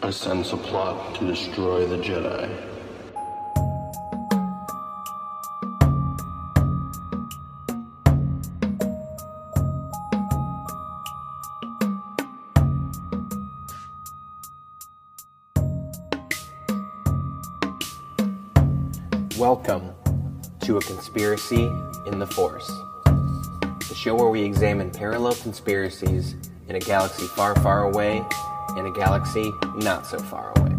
I sense a plot to destroy the Jedi. Welcome to A Conspiracy in the Force, the show where we examine parallel conspiracies in a galaxy far, far away and a galaxy not so far away.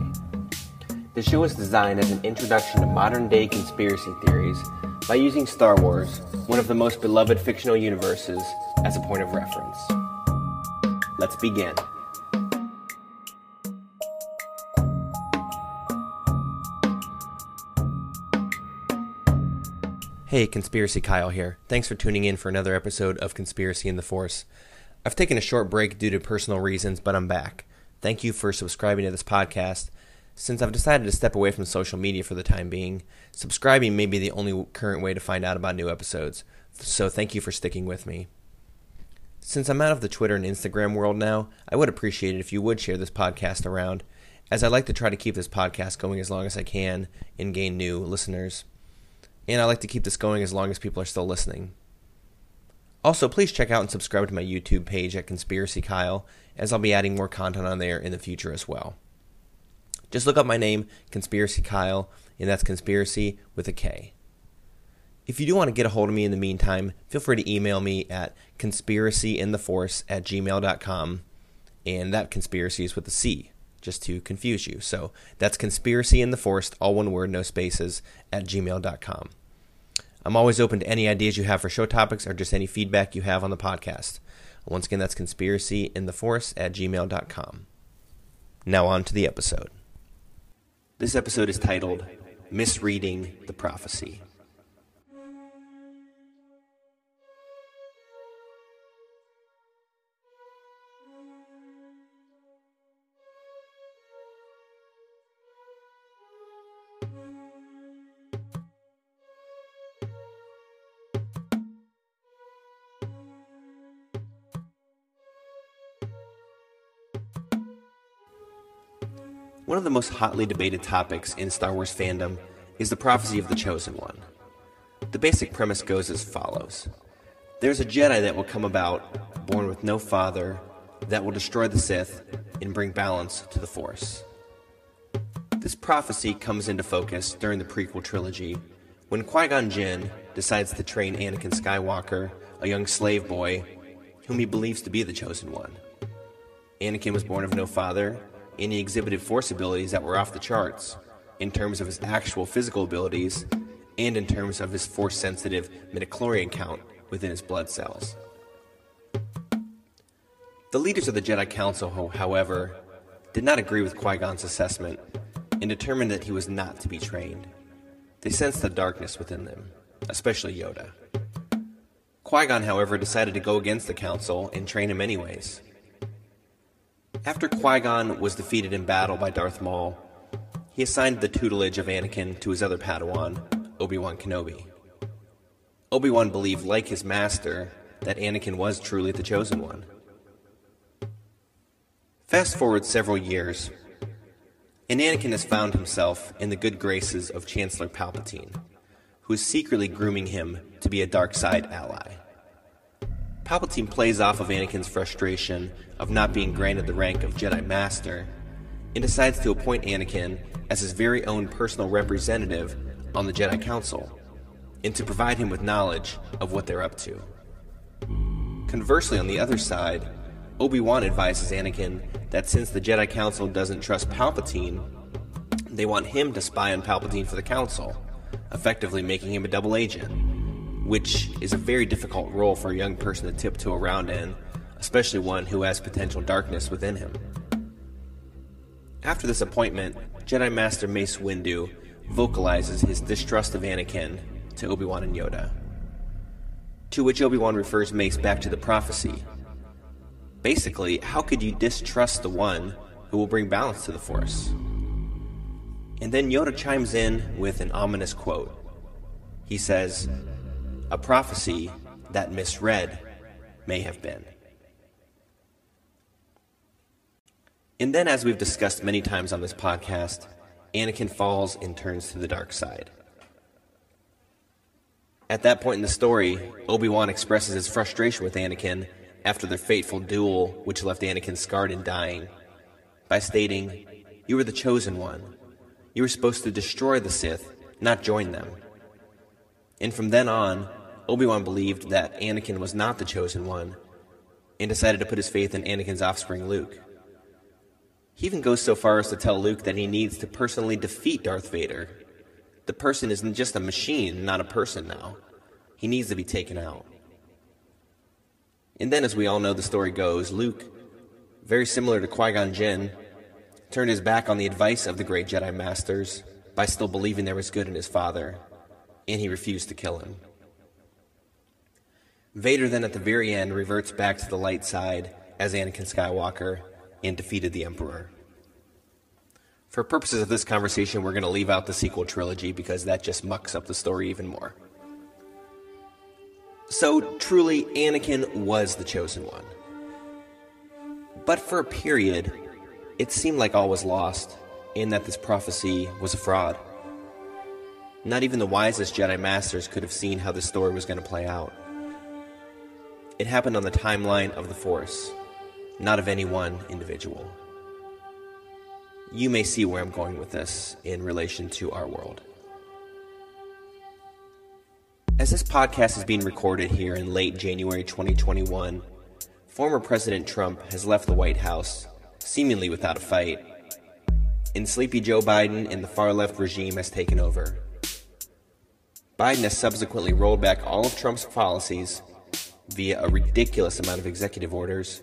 The show is designed as an introduction to modern day conspiracy theories by using Star Wars, one of the most beloved fictional universes, as a point of reference. Let's begin. Hey, Conspiracy Kyle here. Thanks for tuning in for another episode of Conspiracy in the Force. I've taken a short break due to personal reasons, but I'm back. Thank you for subscribing to this podcast. Since I've decided to step away from social media for the time being, subscribing may be the only current way to find out about new episodes. So thank you for sticking with me. Since I'm out of the Twitter and Instagram world now, I would appreciate it if you would share this podcast around, as I like to try to keep this podcast going as long as I can and gain new listeners and I like to keep this going as long as people are still listening. Also, please check out and subscribe to my YouTube page at Conspiracy Kyle, as I'll be adding more content on there in the future as well. Just look up my name, Conspiracy Kyle, and that's Conspiracy with a K. If you do want to get a hold of me in the meantime, feel free to email me at conspiracyintheforce at gmail.com, and that conspiracy is with a C, just to confuse you. So that's conspiracy in the force, all one word, no spaces, at gmail.com. I'm always open to any ideas you have for show topics or just any feedback you have on the podcast. Once again, that's conspiracy in the force at gmail.com. Now on to the episode. This episode is titled Misreading the Prophecy. One of the most hotly debated topics in Star Wars fandom is the prophecy of the Chosen One. The basic premise goes as follows There's a Jedi that will come about, born with no father, that will destroy the Sith and bring balance to the Force. This prophecy comes into focus during the prequel trilogy when Qui Gon Jinn decides to train Anakin Skywalker, a young slave boy, whom he believes to be the Chosen One. Anakin was born of no father and he exhibited force abilities that were off the charts in terms of his actual physical abilities and in terms of his force sensitive midichlorian count within his blood cells. The leaders of the Jedi Council, however, did not agree with Qui Gon's assessment and determined that he was not to be trained. They sensed the darkness within them, especially Yoda. Qui Gon, however, decided to go against the Council and train him anyways. After Qui Gon was defeated in battle by Darth Maul, he assigned the tutelage of Anakin to his other Padawan, Obi Wan Kenobi. Obi Wan believed, like his master, that Anakin was truly the chosen one. Fast forward several years, and Anakin has found himself in the good graces of Chancellor Palpatine, who is secretly grooming him to be a dark side ally. Palpatine plays off of Anakin's frustration of not being granted the rank of Jedi Master and decides to appoint Anakin as his very own personal representative on the Jedi Council and to provide him with knowledge of what they're up to. Conversely, on the other side, Obi Wan advises Anakin that since the Jedi Council doesn't trust Palpatine, they want him to spy on Palpatine for the Council, effectively making him a double agent which is a very difficult role for a young person to tiptoe around in, especially one who has potential darkness within him. After this appointment, Jedi Master Mace Windu vocalizes his distrust of Anakin to Obi Wan and Yoda. To which Obi Wan refers Mace back to the prophecy. Basically, how could you distrust the one who will bring balance to the Force? And then Yoda chimes in with an ominous quote. He says, a prophecy that misread may have been. And then, as we've discussed many times on this podcast, Anakin falls and turns to the dark side. At that point in the story, Obi Wan expresses his frustration with Anakin after their fateful duel, which left Anakin scarred and dying, by stating, You were the chosen one. You were supposed to destroy the Sith, not join them. And from then on, Obi Wan believed that Anakin was not the chosen one, and decided to put his faith in Anakin's offspring, Luke. He even goes so far as to tell Luke that he needs to personally defeat Darth Vader. The person isn't just a machine, not a person now. He needs to be taken out. And then, as we all know the story goes, Luke, very similar to Qui Gon Jinn, turned his back on the advice of the great Jedi Masters by still believing there was good in his father, and he refused to kill him. Vader then, at the very end, reverts back to the light side as Anakin Skywalker and defeated the Emperor. For purposes of this conversation, we're going to leave out the sequel trilogy because that just mucks up the story even more. So, truly, Anakin was the chosen one. But for a period, it seemed like all was lost, and that this prophecy was a fraud. Not even the wisest Jedi Masters could have seen how this story was going to play out. It happened on the timeline of the Force, not of any one individual. You may see where I'm going with this in relation to our world. As this podcast is being recorded here in late January 2021, former President Trump has left the White House, seemingly without a fight, and sleepy Joe Biden and the far left regime has taken over. Biden has subsequently rolled back all of Trump's policies via a ridiculous amount of executive orders,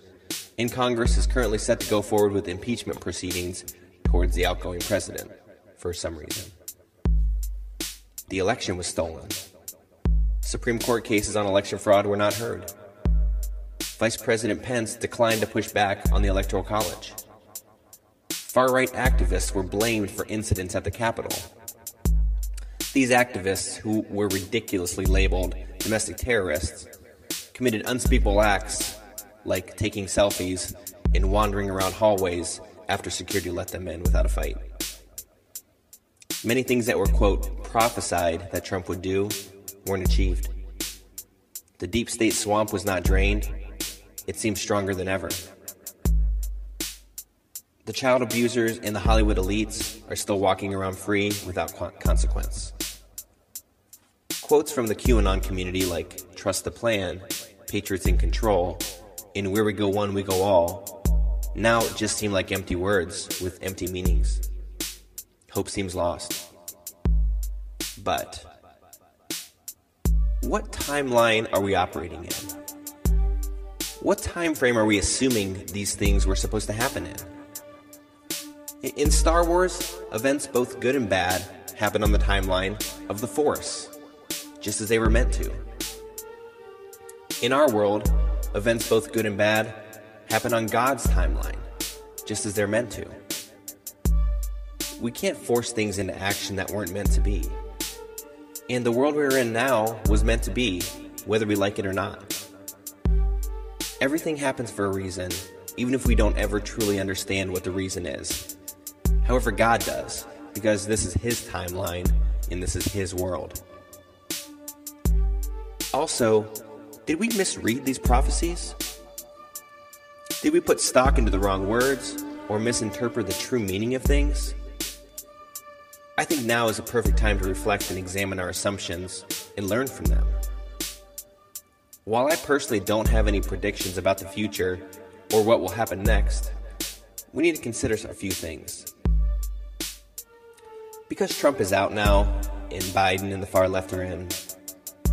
and Congress is currently set to go forward with impeachment proceedings towards the outgoing president for some reason. The election was stolen. Supreme Court cases on election fraud were not heard. Vice President Pence declined to push back on the Electoral College. Far right activists were blamed for incidents at the Capitol. These activists, who were ridiculously labeled domestic terrorists, committed unspeakable acts like taking selfies and wandering around hallways after security let them in without a fight. Many things that were, quote, prophesied that Trump would do weren't achieved. The deep state swamp was not drained, it seems stronger than ever. The child abusers and the Hollywood elites are still walking around free without consequence. Quotes from the QAnon community like trust the plan, patriots in control, and where we go one, we go all now it just seem like empty words with empty meanings. Hope seems lost. But what timeline are we operating in? What time frame are we assuming these things were supposed to happen in? In Star Wars, events both good and bad happen on the timeline of the Force, just as they were meant to. In our world, events both good and bad happen on God's timeline, just as they're meant to. We can't force things into action that weren't meant to be. And the world we're in now was meant to be, whether we like it or not. Everything happens for a reason, even if we don't ever truly understand what the reason is. However, God does, because this is His timeline and this is His world. Also, did we misread these prophecies? Did we put stock into the wrong words or misinterpret the true meaning of things? I think now is a perfect time to reflect and examine our assumptions and learn from them. While I personally don't have any predictions about the future or what will happen next, we need to consider a few things. Because Trump is out now and Biden and the far left are in,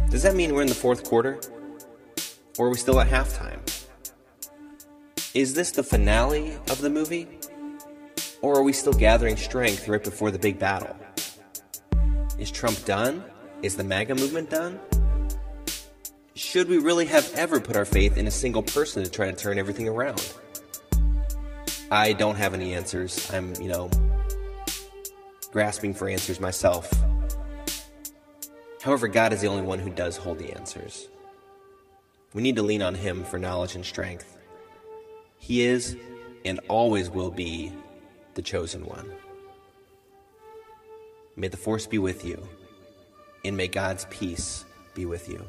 does that mean we're in the fourth quarter? Or are we still at halftime? Is this the finale of the movie? Or are we still gathering strength right before the big battle? Is Trump done? Is the MAGA movement done? Should we really have ever put our faith in a single person to try to turn everything around? I don't have any answers. I'm, you know, grasping for answers myself. However, God is the only one who does hold the answers. We need to lean on Him for knowledge and strength. He is and always will be the chosen one. May the Force be with you, and may God's peace be with you.